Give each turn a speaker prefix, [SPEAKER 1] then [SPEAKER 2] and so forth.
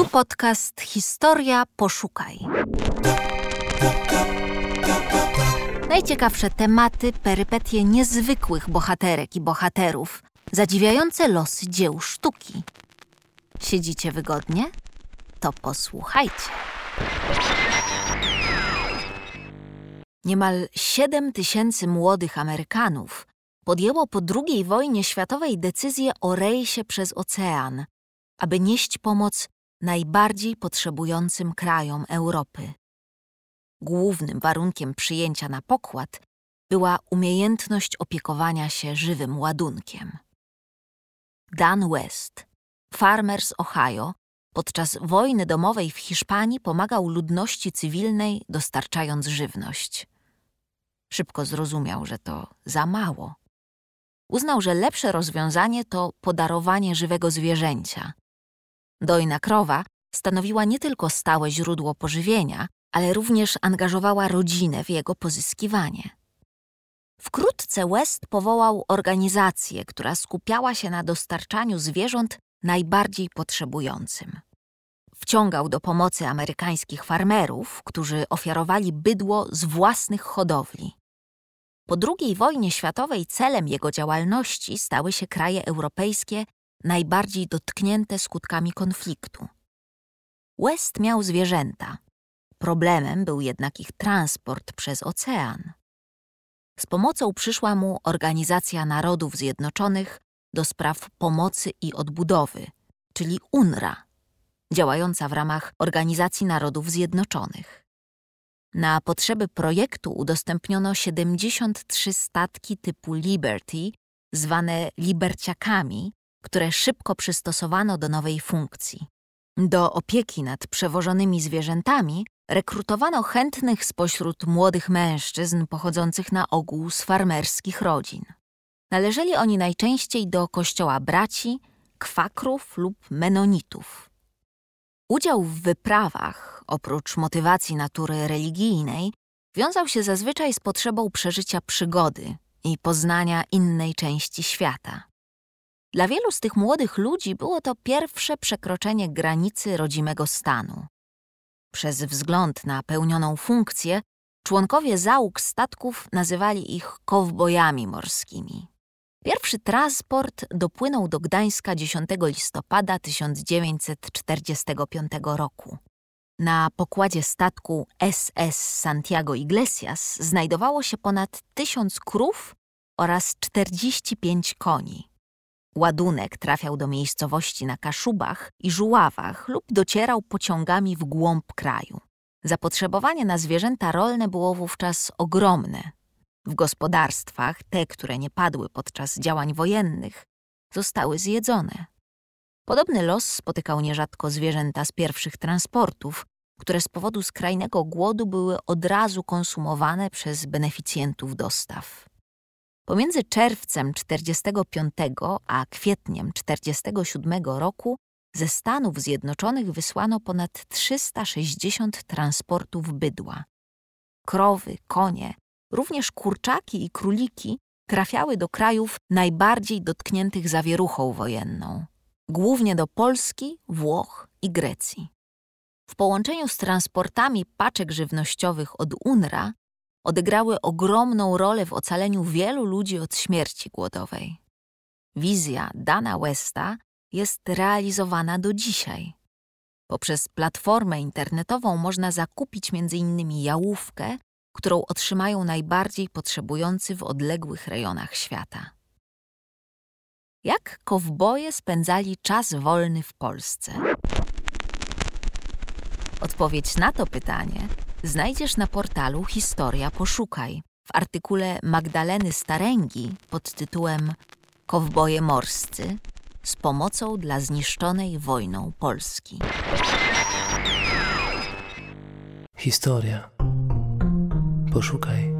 [SPEAKER 1] Tu podcast Historia Poszukaj. Najciekawsze tematy, perypetie niezwykłych bohaterek i bohaterów, zadziwiające losy dzieł sztuki. Siedzicie wygodnie? To posłuchajcie. Niemal 7 tysięcy młodych Amerykanów podjęło po II wojnie światowej decyzję o rejsie przez ocean, aby nieść pomoc najbardziej potrzebującym krajom Europy. Głównym warunkiem przyjęcia na pokład była umiejętność opiekowania się żywym ładunkiem. Dan West, farmer z Ohio, podczas wojny domowej w Hiszpanii pomagał ludności cywilnej dostarczając żywność. Szybko zrozumiał, że to za mało. Uznał, że lepsze rozwiązanie to podarowanie żywego zwierzęcia. Dojna krowa stanowiła nie tylko stałe źródło pożywienia, ale również angażowała rodzinę w jego pozyskiwanie. Wkrótce West powołał organizację, która skupiała się na dostarczaniu zwierząt najbardziej potrzebującym. Wciągał do pomocy amerykańskich farmerów, którzy ofiarowali bydło z własnych hodowli. Po II wojnie światowej celem jego działalności stały się kraje europejskie najbardziej dotknięte skutkami konfliktu. West miał zwierzęta. Problemem był jednak ich transport przez ocean. Z pomocą przyszła mu Organizacja Narodów Zjednoczonych do spraw pomocy i odbudowy, czyli UNRWA, działająca w ramach Organizacji Narodów Zjednoczonych. Na potrzeby projektu udostępniono 73 statki typu Liberty, zwane liberciakami, które szybko przystosowano do nowej funkcji. Do opieki nad przewożonymi zwierzętami rekrutowano chętnych spośród młodych mężczyzn pochodzących na ogół z farmerskich rodzin. Należeli oni najczęściej do kościoła braci, kwakrów lub menonitów. Udział w wyprawach, oprócz motywacji natury religijnej, wiązał się zazwyczaj z potrzebą przeżycia przygody i poznania innej części świata. Dla wielu z tych młodych ludzi było to pierwsze przekroczenie granicy rodzimego stanu. Przez wzgląd na pełnioną funkcję, członkowie załóg statków nazywali ich kowbojami morskimi. Pierwszy transport dopłynął do Gdańska 10 listopada 1945 roku. Na pokładzie statku SS Santiago Iglesias znajdowało się ponad tysiąc krów oraz 45 koni. Ładunek trafiał do miejscowości na Kaszubach i Żuławach lub docierał pociągami w głąb kraju. Zapotrzebowanie na zwierzęta rolne było wówczas ogromne. W gospodarstwach te, które nie padły podczas działań wojennych, zostały zjedzone. Podobny los spotykał nierzadko zwierzęta z pierwszych transportów, które z powodu skrajnego głodu były od razu konsumowane przez beneficjentów dostaw. Pomiędzy czerwcem 45 a kwietniem 47 roku ze Stanów Zjednoczonych wysłano ponad 360 transportów bydła. Krowy, konie, również kurczaki i króliki trafiały do krajów najbardziej dotkniętych zawieruchą wojenną, głównie do Polski, Włoch i Grecji. W połączeniu z transportami paczek żywnościowych od UNRA odegrały ogromną rolę w ocaleniu wielu ludzi od śmierci głodowej. Wizja Dana Westa jest realizowana do dzisiaj. Poprzez platformę internetową można zakupić m.in. jałówkę, którą otrzymają najbardziej potrzebujący w odległych rejonach świata. Jak kowboje spędzali czas wolny w Polsce? Odpowiedź na to pytanie znajdziesz na portalu Historia Poszukaj w artykule Magdaleny Staręgi pod tytułem Kowboje morscy z pomocą dla zniszczonej wojną Polski.
[SPEAKER 2] Historia. Poszukaj.